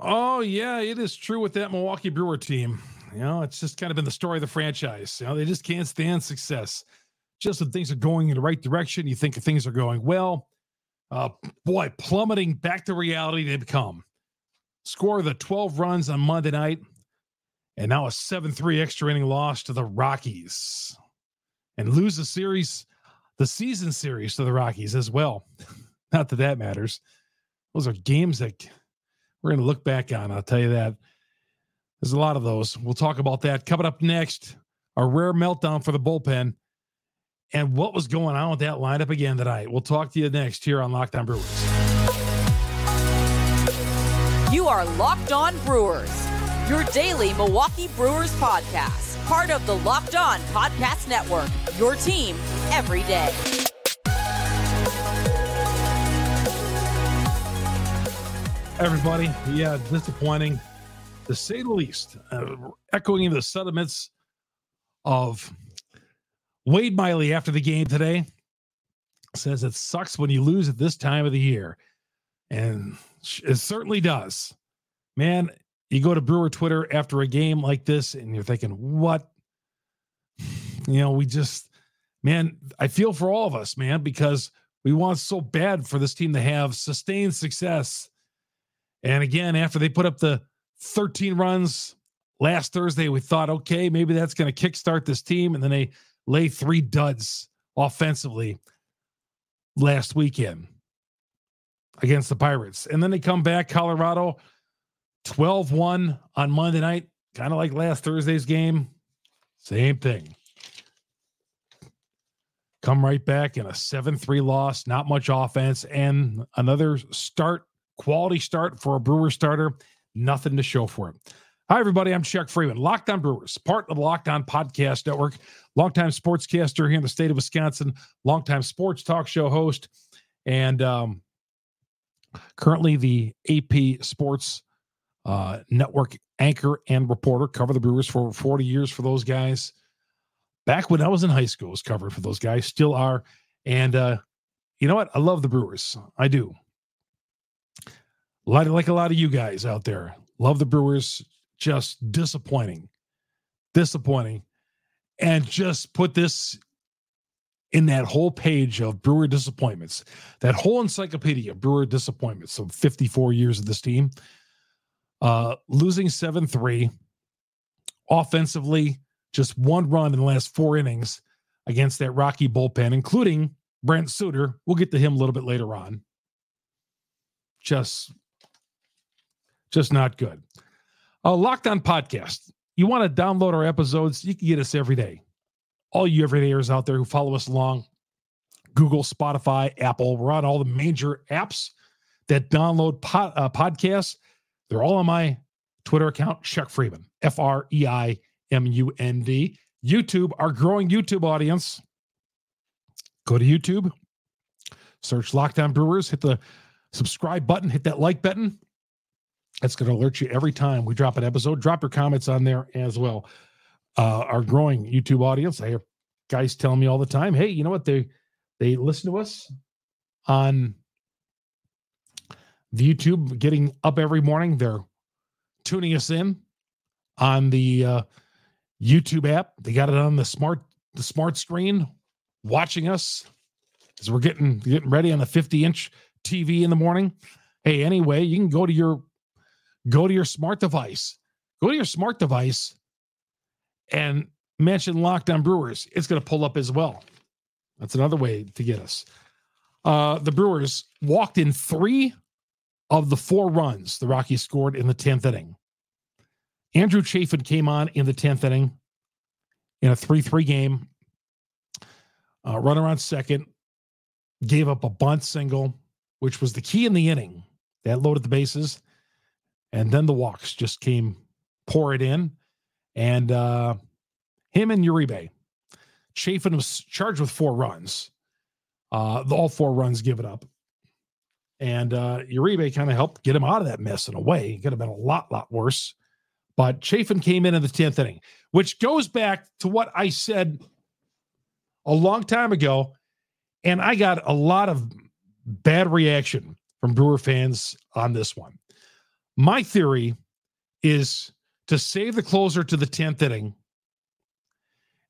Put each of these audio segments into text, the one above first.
Oh yeah, it is true with that Milwaukee Brewer team. You know, it's just kind of been the story of the franchise. You know, they just can't stand success. Just when things are going in the right direction, you think things are going well. Uh, boy, plummeting back to reality they become. Score the 12 runs on Monday night, and now a 7 3 extra inning loss to the Rockies. And lose the series, the season series to the Rockies as well. Not that that matters. Those are games that we're going to look back on. I'll tell you that. There's a lot of those. We'll talk about that coming up next. A rare meltdown for the bullpen and what was going on with that lineup again tonight. We'll talk to you next here on Locked On Brewers. You are Locked On Brewers, your daily Milwaukee Brewers podcast, part of the Locked On Podcast Network, your team every day. Everybody, yeah, disappointing to say the least. Uh, echoing the sentiments of Wade Miley after the game today says it sucks when you lose at this time of the year. And it certainly does. Man, you go to Brewer Twitter after a game like this and you're thinking, what? You know, we just, man, I feel for all of us, man, because we want so bad for this team to have sustained success and again, after they put up the 13 runs last Thursday, we thought, okay, maybe that's going to kickstart this team. And then they lay three duds offensively last weekend against the Pirates. And then they come back, Colorado 12 1 on Monday night, kind of like last Thursday's game. Same thing. Come right back in a 7 3 loss, not much offense, and another start Quality start for a Brewer starter. Nothing to show for it. Hi, everybody. I'm Chuck Freimund, Locked On Brewers, part of the Locked On Podcast Network, longtime sportscaster here in the state of Wisconsin, longtime sports talk show host, and um, currently the AP Sports uh, Network anchor and reporter. Cover the Brewers for 40 years for those guys. Back when I was in high school, was covered for those guys, still are. And uh, you know what? I love the Brewers. I do lot of, like a lot of you guys out there love the Brewers. Just disappointing, disappointing, and just put this in that whole page of Brewer disappointments, that whole encyclopedia of Brewer disappointments of 54 years of this team. Uh, losing 7 3, offensively, just one run in the last four innings against that Rocky bullpen, including Brent Suter. We'll get to him a little bit later on. Just just not good. A Locked On Podcast. You want to download our episodes? You can get us every day. All you everydayers out there who follow us along, Google, Spotify, Apple, we're on all the major apps that download uh, podcasts. They're all on my Twitter account, Chuck Freimund, F R E I M U N D. YouTube, our growing YouTube audience. Go to YouTube, search Locked On Brewers, hit the subscribe button, hit that like button. It's going to alert you every time we drop an episode. Drop your comments on there as well. Uh, our growing YouTube audience, I have guys telling me all the time, "Hey, you know what? They they listen to us on the YouTube, getting up every morning. They're tuning us in on the uh, YouTube app. They got it on the smart the smart screen, watching us as we're getting getting ready on the 50 inch TV in the morning. Hey, anyway, you can go to your go to your smart device. Go to your smart device and mention Locked On Brewers. It's going to pull up as well. That's another way to get us. Uh, the Brewers walked in three of the four runs the Rockies scored in the 10th inning. Andrew Chafin came on in the 10th inning in a 3 3 game. Uh, runner on second, gave up a bunt single, which was the key in the inning. That loaded the bases and then the walks just came pour it in. And uh, him and Uribe. Chafin was charged with four runs. Uh, all four runs give it up. And uh, Uribe kind of helped get him out of that mess in a way. It could have been a lot, lot worse. But Chafin came in in the 10th inning, which goes back to what I said a long time ago. And I got a lot of bad reaction from Brewer fans on this one. My theory is to save the closer to the 10th inning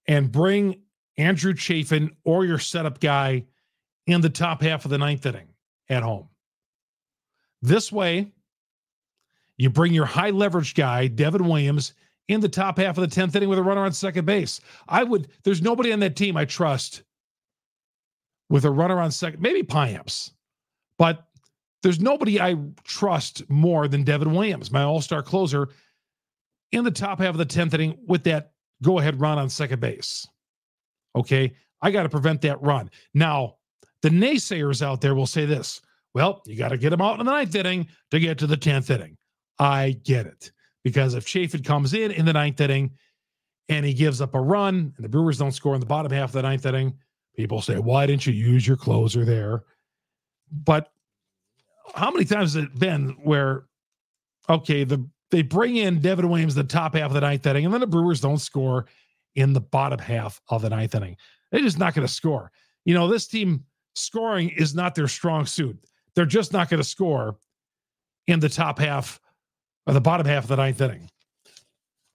and bring Andrew Chafin or your setup guy in the top half of the ninth inning at home. This way, you bring your high leverage guy, Devin Williams, in the top half of the 10th inning with a runner on second base. I would, there's nobody on that team I trust with a runner on second, maybe Payamps, but there's nobody I trust more than Devin Williams, my all star closer, in the top half of the 10th inning with that go ahead run on second base. Okay. I got to prevent that run. Now, the naysayers out there will say this well, you got to get him out in the ninth inning to get to the 10th inning. I get it. Because if Chafin comes in in the ninth inning and he gives up a run and the Brewers don't score in the bottom half of the ninth inning, people say, why didn't you use your closer there? But how many times has it been where, okay, the they bring in Devin Williams the top half of the ninth inning, and then the Brewers don't score in the bottom half of the ninth inning. They're just not going to score. You know, this team scoring is not their strong suit. They're just not going to score in the top half or the bottom half of the ninth inning.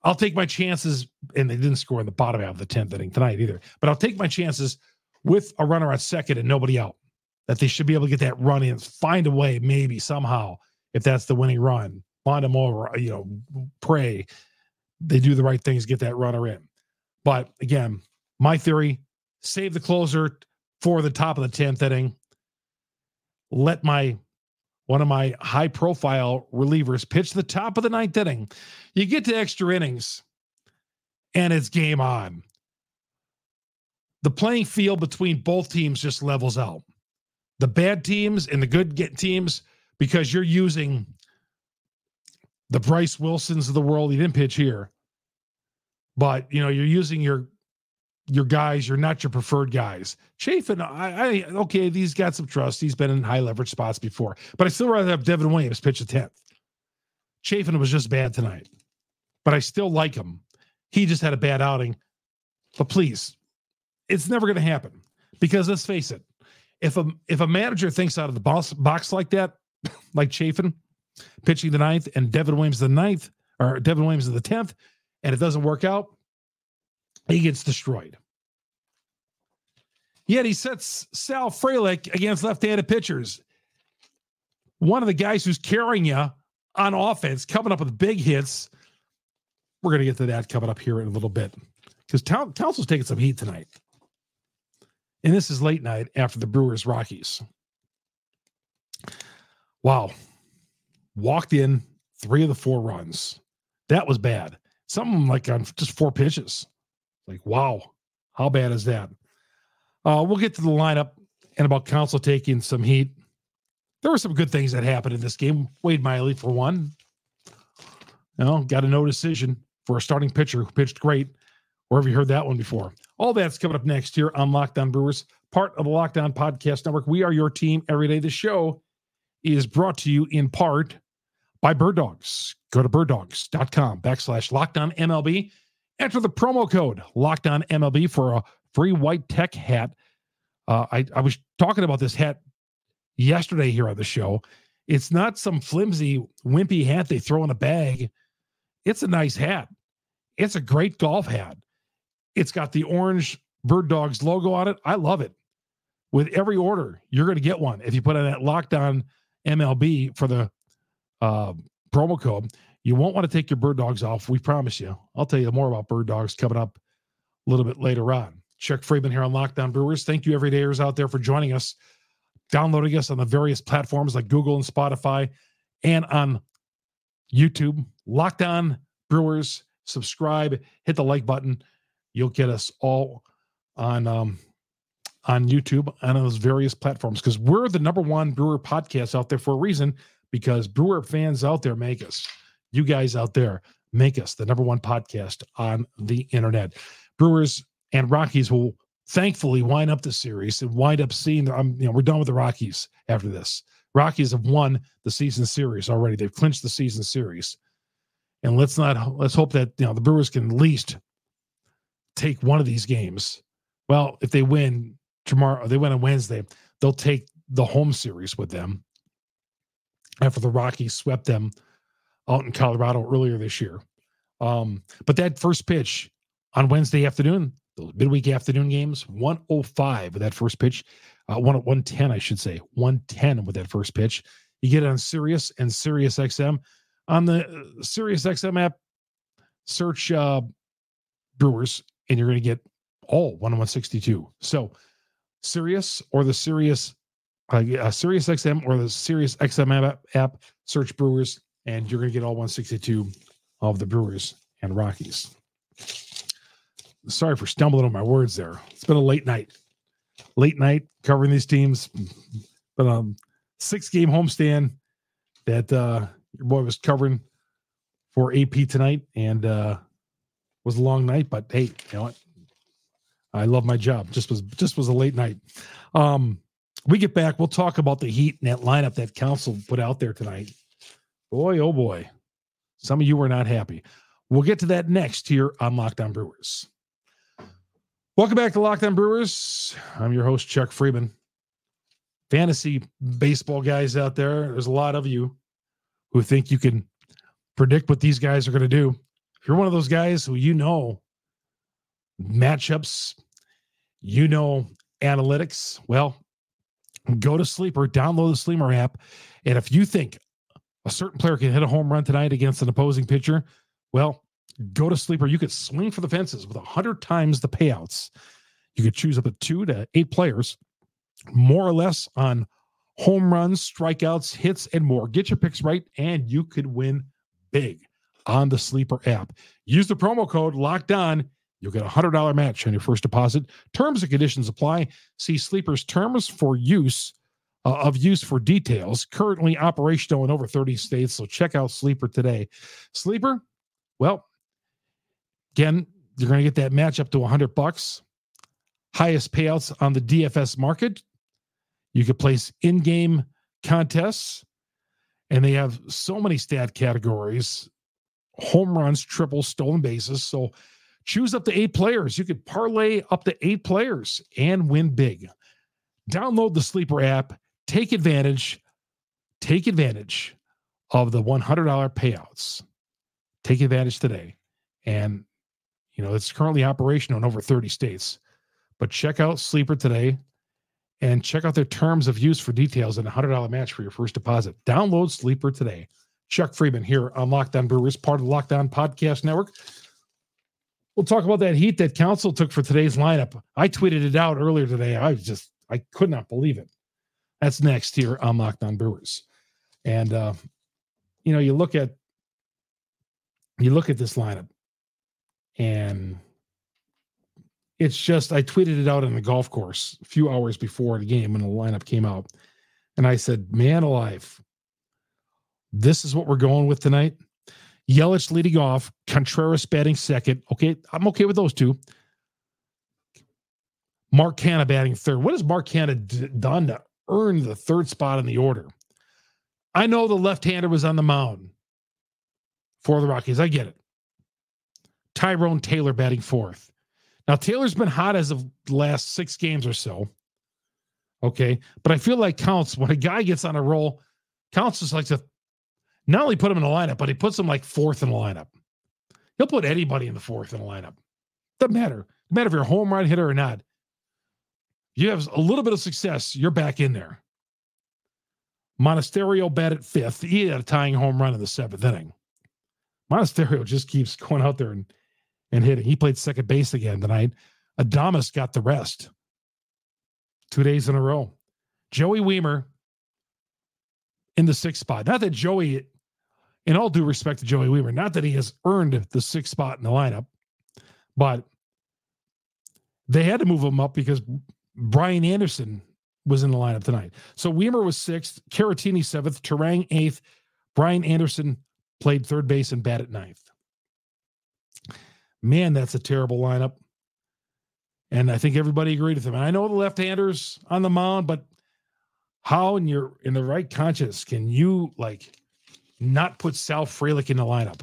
I'll take my chances, and they didn't score in the bottom half of the 10th inning tonight either, but I'll take my chances with a runner at second and nobody out. That they should be able to get that run in, find a way, maybe somehow, if that's the winning run, find them over, you know, pray they do the right things, get that runner in. But again, my theory save the closer for the top of the 10th inning. Let my one of my high profile relievers pitch the top of the ninth inning. You get to extra innings and it's game on. The playing field between both teams just levels out. The bad teams and the good teams, because you're using the Bryce Wilsons of the world. He didn't pitch here, but you know, you're using your your guys, you're not your preferred guys. Chafin, I, I okay, he's got some trust. He's been in high leverage spots before, but I still rather have Devin Williams pitch a 10th. Chafin was just bad tonight, but I still like him. He just had a bad outing. But please, it's never going to happen because let's face it, if a if a manager thinks out of the box, box like that, like Chafin pitching the ninth and Devin Williams the ninth, or Devin Williams the tenth, and it doesn't work out, he gets destroyed. Yet he sets Sal Frelick against left-handed pitchers. One of the guys who's carrying you on offense, coming up with big hits. We're going to get to that coming up here in a little bit because Town- taking some heat tonight. And this is late night after the Brewers Rockies. Wow. Walked in three of the four runs. That was bad. Something like on just four pitches. Like, wow, how bad is that? Uh, we'll get to the lineup and about Counsell taking some heat. There were some good things that happened in this game. Wade Miley, for one, you know, got a no decision for a starting pitcher who pitched great. Where have you heard that one before? All that's coming up next here on Locked On Brewers, part of the Locked On Podcast Network. We are your team every day. The show is brought to you in part by Bird Dogs. Go to birddogs.com backslash locked on MLB Enter the promo code Locked On MLB for a free white tech hat. Uh, I, I was talking about this hat yesterday here on the show. It's not some flimsy, wimpy hat they throw in a bag. It's a nice hat. It's a great golf hat. It's got the orange Bird Dogs logo on it. I love it. With every order, you're going to get one if you put in that locked on MLB for the uh, promo code. You won't want to take your bird dogs off. We promise you. I'll tell you more about bird dogs coming up a little bit later on. Chuck Freimund here on Locked On Brewers. Thank you, everydayers out there, for joining us, downloading us on the various platforms like Google and Spotify, and on YouTube. Locked On Brewers. Subscribe, hit the like button. You'll get us all on um, on YouTube and on those various platforms because we're the number one Brewer podcast out there for a reason. Because Brewer fans out there make us you guys out there make us the number one podcast on the internet. Brewers and Rockies will thankfully wind up the series and wind up seeing. I'm, you know, we're done with the Rockies after this. Rockies have won the season series already. They've clinched the season series, and let's not let's hope that you know the Brewers can at least take one of these games. Well, if they win tomorrow, they win on Wednesday, they'll take the home series with them after the Rockies swept them out in Colorado earlier this year. Um, but that first pitch on Wednesday afternoon, those midweek afternoon games, 105 with that first pitch, uh, one 110, I should say, 110 with that first pitch. You get it on Sirius and Sirius XM. On the uh, Sirius XM app, search uh, Brewers, and you're going to get all 16162. So Sirius or the Sirius uh, uh, Sirius XM or the Sirius XM app, app, search Brewers, and you're going to get all 162 of the Brewers and Rockies. Sorry for stumbling on my words there. It's been a late night, late night covering these teams. But um, six game homestand that uh, your boy was covering for AP tonight, and uh, was a long night. But hey, you know what? I love my job. Just was just was a late night. Um, we get back, we'll talk about the Heat and that lineup that Counsell put out there tonight. Boy, oh boy, some of you were not happy. We'll get to that next here on Locked On Brewers. Welcome back to Locked On Brewers. I'm your host Chuck Freimund. Fantasy baseball guys out there, there's a lot of you who think you can predict what these guys are going to do. You're one of those guys who you know matchups, you know analytics, well, go to Sleeper, download the Sleeper app, and if you think a certain player can hit a home run tonight against an opposing pitcher, well, go to Sleeper. You could swing for the fences with 100 times the payouts. You could choose up to two to eight players, more or less on home runs, strikeouts, hits, and more. Get your picks right, and you could win big on the Sleeper app. Use the promo code locked on. You'll get a $100 match on your first deposit. Terms and conditions apply. See Sleeper's terms for use uh, of use for details. Currently operational in over 30 states, so check out Sleeper today. Sleeper, well, again, you're going to get that match up to a 100 bucks. Highest payouts on the DFS market. You could place in-game contests, and they have so many stat categories: home runs, triples, stolen bases. So choose up to eight players. You could parlay up to eight players and win big. Download the Sleeper app. Take advantage. Take advantage of the $100 payouts. Take advantage today. And, you know, it's currently operational in over 30 states. But check out Sleeper today and check out their terms of use for details and a $100 match for your first deposit. Download Sleeper today. Chuck Freimund here on Locked On Brewers, part of the Locked On Podcast Network. We'll talk about that heat that Counsell took for today's lineup. I tweeted it out earlier today. I just, I could not believe it. That's next here on Locked On Brewers. And, uh, you know, you look at, you look at this lineup and it's just, I tweeted it out on the golf course a few hours before the game when the lineup came out. And I said, man alive, this is what we're going with tonight. Yelich leading off, Contreras batting second. Okay, I'm okay with those two. Mark Canha batting third. What has Mark Canha d- done to earn the third spot in the order? I know the left-hander was on the mound for the Rockies. I get it. Tyrone Taylor batting fourth. Now Taylor's been hot as of the last six games or so. Okay, but I feel like counts when a guy gets on a roll. Counts just like to not only put him in the lineup, but he puts him like fourth in the lineup. He'll put anybody in the fourth in the lineup. Doesn't matter. Doesn't matter if you're a home run hitter or not. You have a little bit of success, you're back in there. Monasterio at fifth. He had a tying home run in the seventh inning. Monasterio just keeps going out there and, and hitting. He played second base again tonight. Adames got the rest. Two days in a row. Joey Wiemer in the sixth spot. Not that Joey in all due respect to Joey Wiemer, not that he has earned the sixth spot in the lineup, but they had to move him up because Brian Anderson was in the lineup tonight. So Wiemer was sixth, Caratini seventh, Turang eighth, Brian Anderson played third base and batted ninth. Man, that's a terrible lineup. And I think everybody agreed with him. And I know the left-handers on the mound, but how in your in the right conscience can you like not put Sal Frelick in the lineup.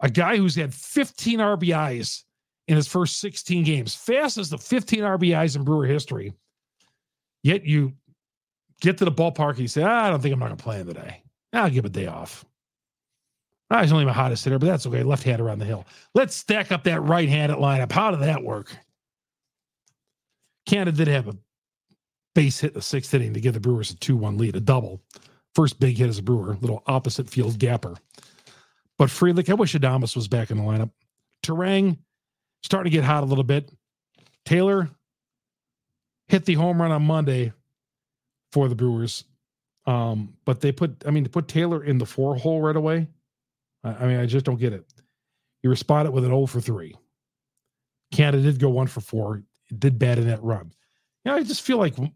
A guy who's had 15 RBIs in his first 16 games, fastest of 15 RBIs in Brewer history. Yet you get to the ballpark and you say, ah, I don't think I'm not going to play him today. I'll give a day off. Ah, he's only my hottest hitter, but that's okay. Left hander on the hill. Let's stack up that right handed lineup. How did that work? Canha did have a base hit in the sixth inning to give the Brewers a 2 1 lead, a double. First big hit as a Brewer, little opposite field gapper. But Frelick, I wish Adames was back in the lineup. Turang starting to get hot a little bit. Taylor hit the home run on Monday for the Brewers. Um, but they put, I mean, to put Taylor in the four hole right away, I, I mean, I just don't get it. He responded with an 0 for 3. Canha did go one for four. It did bad in that run. You know, I just feel like when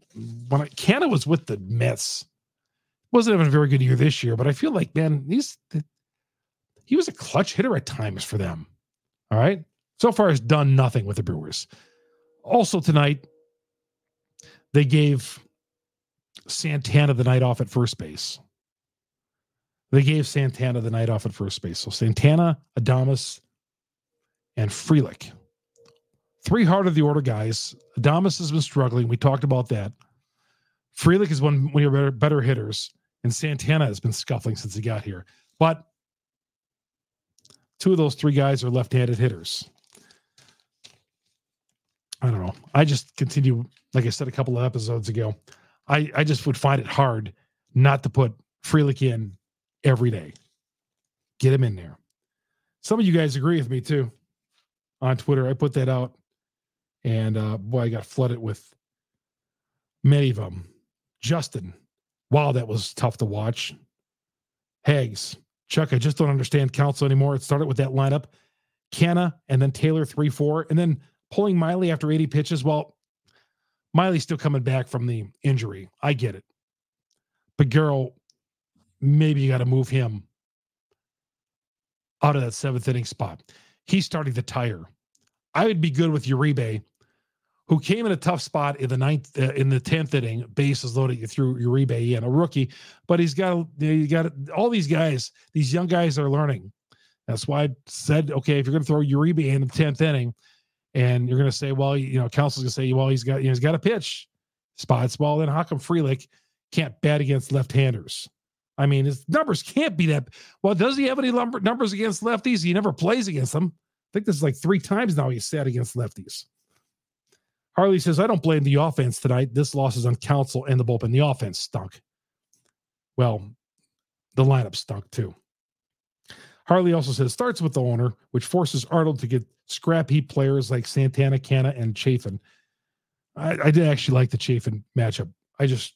I, Canha was with the Mets, wasn't having a very good year this year, but I feel like, man, he's he was a clutch hitter at times for them. All right. So far, has done nothing with the Brewers. Also, tonight, they gave Santana the night off at first base. They gave Santana the night off at first base. So Santana, Adames, and Frelick. Three heart of the order guys. Adames has been struggling. We talked about that. Frelick is one, one of your better, better hitters, and Santana has been scuffling since he got here. But two of those three guys are left-handed hitters. I don't know. I just continue, like I said a couple of episodes ago. I, I just would find it hard not to put Frelick in every day. Get him in there. Some of you guys agree with me too on Twitter. I put that out, and uh, boy, I got flooded with many of them. Justin, wow, that was tough to watch. Hags, Chuck, I just don't understand Counsell anymore. It started with that lineup, Canha, and then Taylor three four, and then pulling Miley after 80 pitches. Well, Miley's still coming back from the injury. I get it. But Garrell, maybe you got to move him out of that seventh inning spot. He's starting to tire. I would be good with Uribe, who came in a tough spot in the ninth, uh, in the tenth inning. Bases loaded, you threw Uribe in, a rookie, but he's got you got all these guys. These young guys are learning. That's why I said, okay, if you're going to throw Uribe in the tenth inning, and you're going to say, well, you know, Counsell's going to say, well, he's got, you know, he's got a pitch spots. Well, then how come Frelick can't bat against left-handers? I mean, his numbers can't be that. Well, does he have any lumber, numbers against lefties? He never plays against them. I think this is like three times now he's sat against lefties. Harley says, I don't blame the offense tonight. This loss is on Counsell and the bullpen. The offense stunk. Well, the lineup stunk too. Harley also says starts with the owner, which forces Arnold to get scrap heap players like Santana, Canha, and Chafin. I, I did actually like the Chafin matchup. I just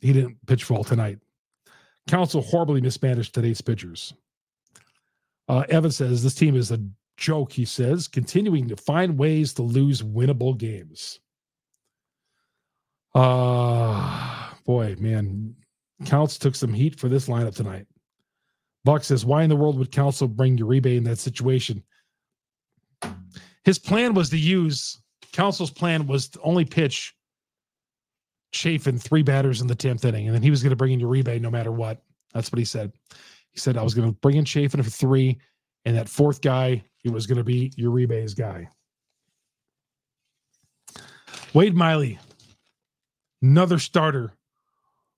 he didn't pitch well tonight. Counsell horribly mismanaged today's pitchers. Uh, Evan says this team is a joke. He says continuing to find ways to lose winnable games. Uh boy, man, Counts took some heat for this lineup tonight. Buck says, why in the world would Counsell bring Uribe in that situation? His plan was to use Counsell's plan was to only pitch Chafin three batters in the 10th inning, and then he was going to bring in Uribe no matter what. That's what he said. He said, I was going to bring in Chafin for three, and that fourth guy, he was going to be Uribe's guy. Wade Miley, another starter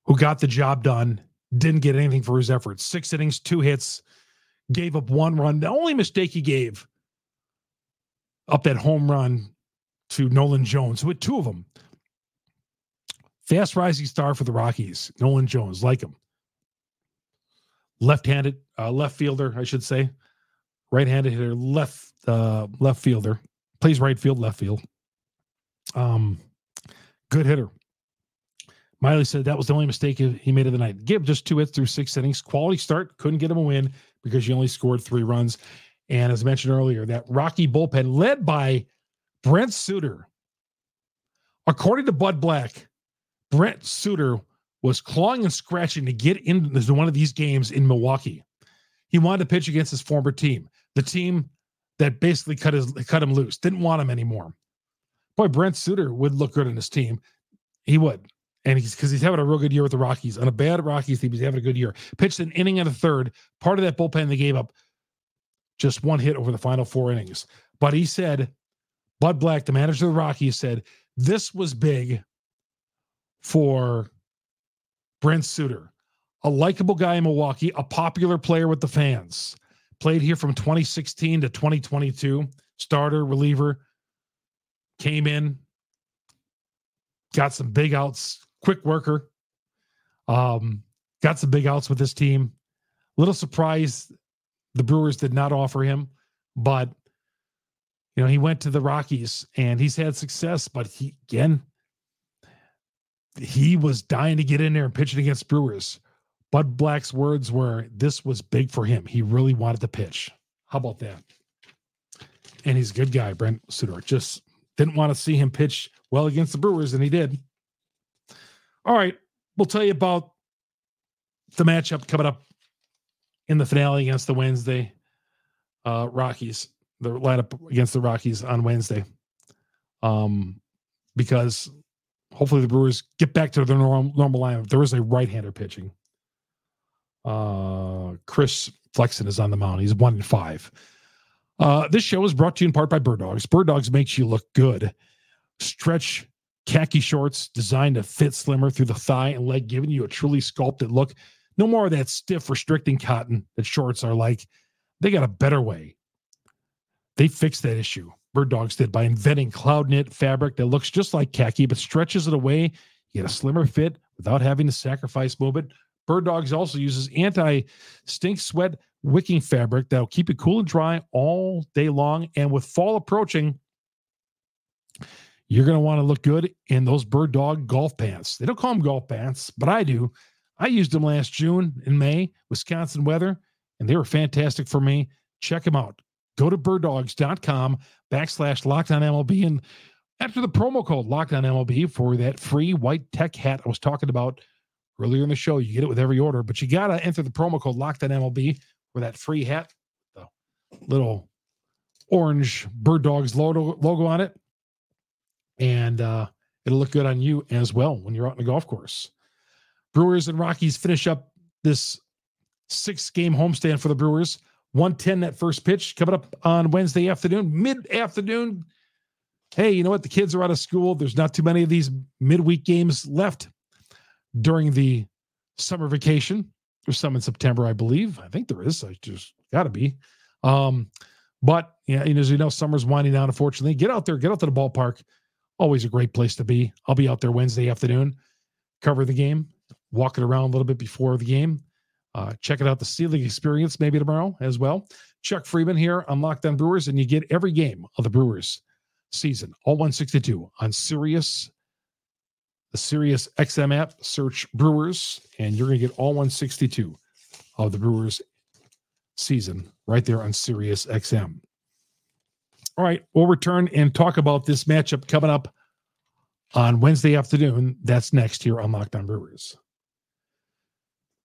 who got the job done didn't get anything for his efforts. Six innings, two hits, gave up one run. The only mistake he gave up that home run to Nolan Jones, with two of them. Fast rising star for the Rockies, Nolan Jones, like him. Left-handed, uh, left fielder, I should say. Right-handed hitter, left uh, left fielder. Plays right field, left field. Um, good hitter. Miley said that was the only mistake he made of the night. Give just two hits through six innings. Quality start. Couldn't get him a win because you only scored three runs. And as I mentioned earlier, that Rocky bullpen led by Brent Suter. According to Bud Black, Brent Suter was clawing and scratching to get into one of these games in Milwaukee. He wanted to pitch against his former team, the team that basically cut his cut him loose, didn't want him anymore. Boy, Brent Suter would look good in his team. He would and he's because he's having a real good year with the Rockies. On a bad Rockies team, he's having a good year. Pitched an inning and a third. Part of that bullpen they gave up just one hit over the final four innings. But he said, Bud Black, the manager of the Rockies, said this was big for Brent Suter. a likable guy in Milwaukee, a popular player with the fans. Played here from 2016 to 2022. Starter, reliever. Came in, got some big outs, quick worker. Um, got some big outs with this team. Little surprised the Brewers did not offer him, but you know, he went to the Rockies and he's had success, but he again he was dying to get in there and pitch it against Brewers. Bud Black's words were this was big for him. He really wanted to pitch. How about that? And he's a good guy, Brent Suter. Just didn't want to see him pitch well against the Brewers, and he did. All right. We'll tell you about the matchup coming up in the finale against the Wednesday uh, Rockies, the lineup against the Rockies on Wednesday. Um, because hopefully the Brewers get back to their normal, normal lineup. There is a right-hander pitching. Uh, Chris Flexen is on the mound. He's one in five. Uh, this show is brought to you in part by Bird Dogs. Bird Dogs makes you look good. Stretch khaki shorts designed to fit slimmer through the thigh and leg, giving you a truly sculpted look. No more of that stiff, restricting cotton that shorts are like. They got a better way. They fixed that issue. Bird Dogs did by inventing cloud knit fabric that looks just like khaki but stretches it away. You get a slimmer fit without having to sacrifice movement. Bird Dogs also uses anti stink sweat wicking fabric that'll keep it cool and dry all day long. And with fall approaching, you're going to want to look good in those Bird Dog golf pants. They don't call them golf pants, but I do. I used them last June and May, Wisconsin weather, and they were fantastic for me. Check them out. Go to birddogs.com backslash locked on MLB and enter the promo code locked on MLB for that free white tech hat I was talking about earlier in the show. You get it with every order, but you got to enter the promo code locked on MLB for that free hat, the little orange bird dogs logo, logo on it. And uh, it'll look good on you as well when you're out in the golf course. Brewers and Rockies finish up this six game homestand for the Brewers. 110 that first pitch coming up on Wednesday afternoon, mid afternoon. Hey, you know what? The kids are out of school. There's not too many of these midweek games left during the summer vacation. There's some in September, I believe. I think there is. I just got to be. Um, but yeah, and as you know, summer's winding down. Unfortunately, get out there, get out to the ballpark. Always a great place to be. I'll be out there Wednesday afternoon, cover the game, walking around a little bit before the game. Uh, check it out, the Sealing Experience, maybe tomorrow as well. Chuck Freimund here on Locked On Brewers, and you get every game of the Brewers season, all 162 on Sirius, the Sirius XM app. Search Brewers, and you're going to get all 162 of the Brewers season right there on Sirius XM. All right, we'll return and talk about this matchup coming up on Wednesday afternoon. That's next here on Locked On Brewers.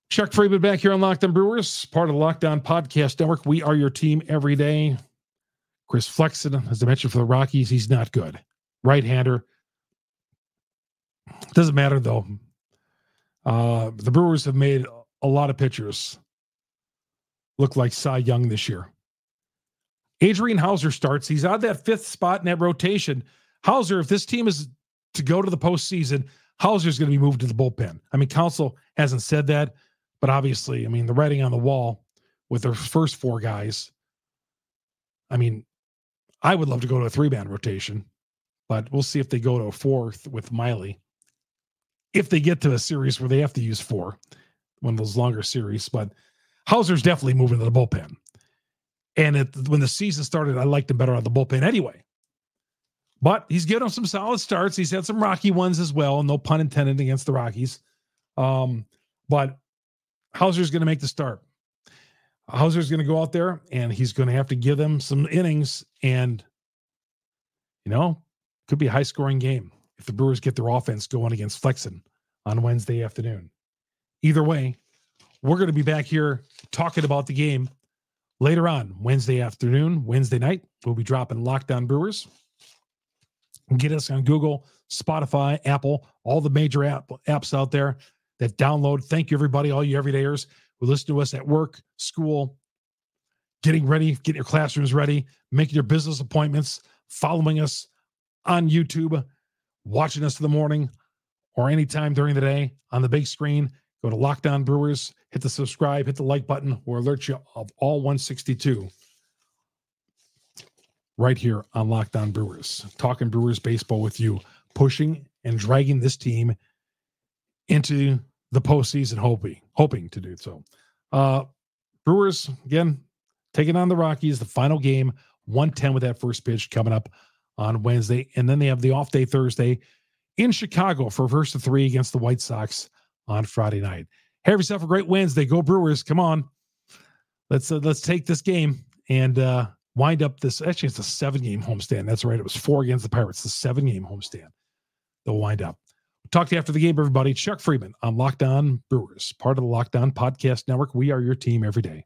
Chuck Freimund back here on Locked On Brewers, part of the Locked On Podcast Network. We are your team every day. Chris Flexen, as I mentioned for the Rockies, he's not good. Right hander. Doesn't matter though. Uh, the Brewers have made a lot of pitchers look like Cy Young this year. Adrian Houser starts. He's on that fifth spot in that rotation. Houser, if this team is to go to the postseason, Houser's going to be moved to the bullpen. I mean, Counsell hasn't said that, but obviously, I mean, the writing on the wall with their first four guys. I mean, I would love to go to a three man rotation, but we'll see if they go to a fourth with Miley. If they get to a series where they have to use four, one of those longer series, but Houser's definitely moving to the bullpen. And it, when the season started, I liked him better on the bullpen anyway. But he's given them some solid starts. He's had some rocky ones as well. No pun intended against the Rockies. Um, but Houser's going to make the start. Houser's going to go out there and he's going to have to give them some innings. And, you know, could be a high scoring game if the Brewers get their offense going against Flexen on Wednesday afternoon. Either way, we're going to be back here talking about the game later on Wednesday afternoon, Wednesday night. We'll be dropping Locked On Brewers. Get us on Google, Spotify, Apple, all the major app, apps out there that download. Thank you, everybody, all you everydayers who listen to us at work, school, getting ready, getting your classrooms ready, making your business appointments, following us on YouTube, watching us in the morning or anytime during the day on the big screen. Go to Locked On Brewers, hit the subscribe, hit the like button, We'll alert you of all 162 right here on Locked On Brewers. Talking Brewers baseball with you, pushing and dragging this team into the postseason, hoping hoping to do so. Uh, Brewers again taking on the Rockies, the final game, 110 with that first pitch coming up on Wednesday. And then they have the off day Thursday in Chicago for first of three against the White Sox on Friday night. Have yourself a great Wednesday. Go Brewers. Come on. Let's uh, let's take this game and uh wind up this. Actually, it's a seven game homestand. That's right. It was four against the Pirates, the seven game homestand. They'll wind up. Talk to you after the game, everybody. Chuck Freimund on Locked On Brewers, part of the Locked On Podcast Network. We are your team every day.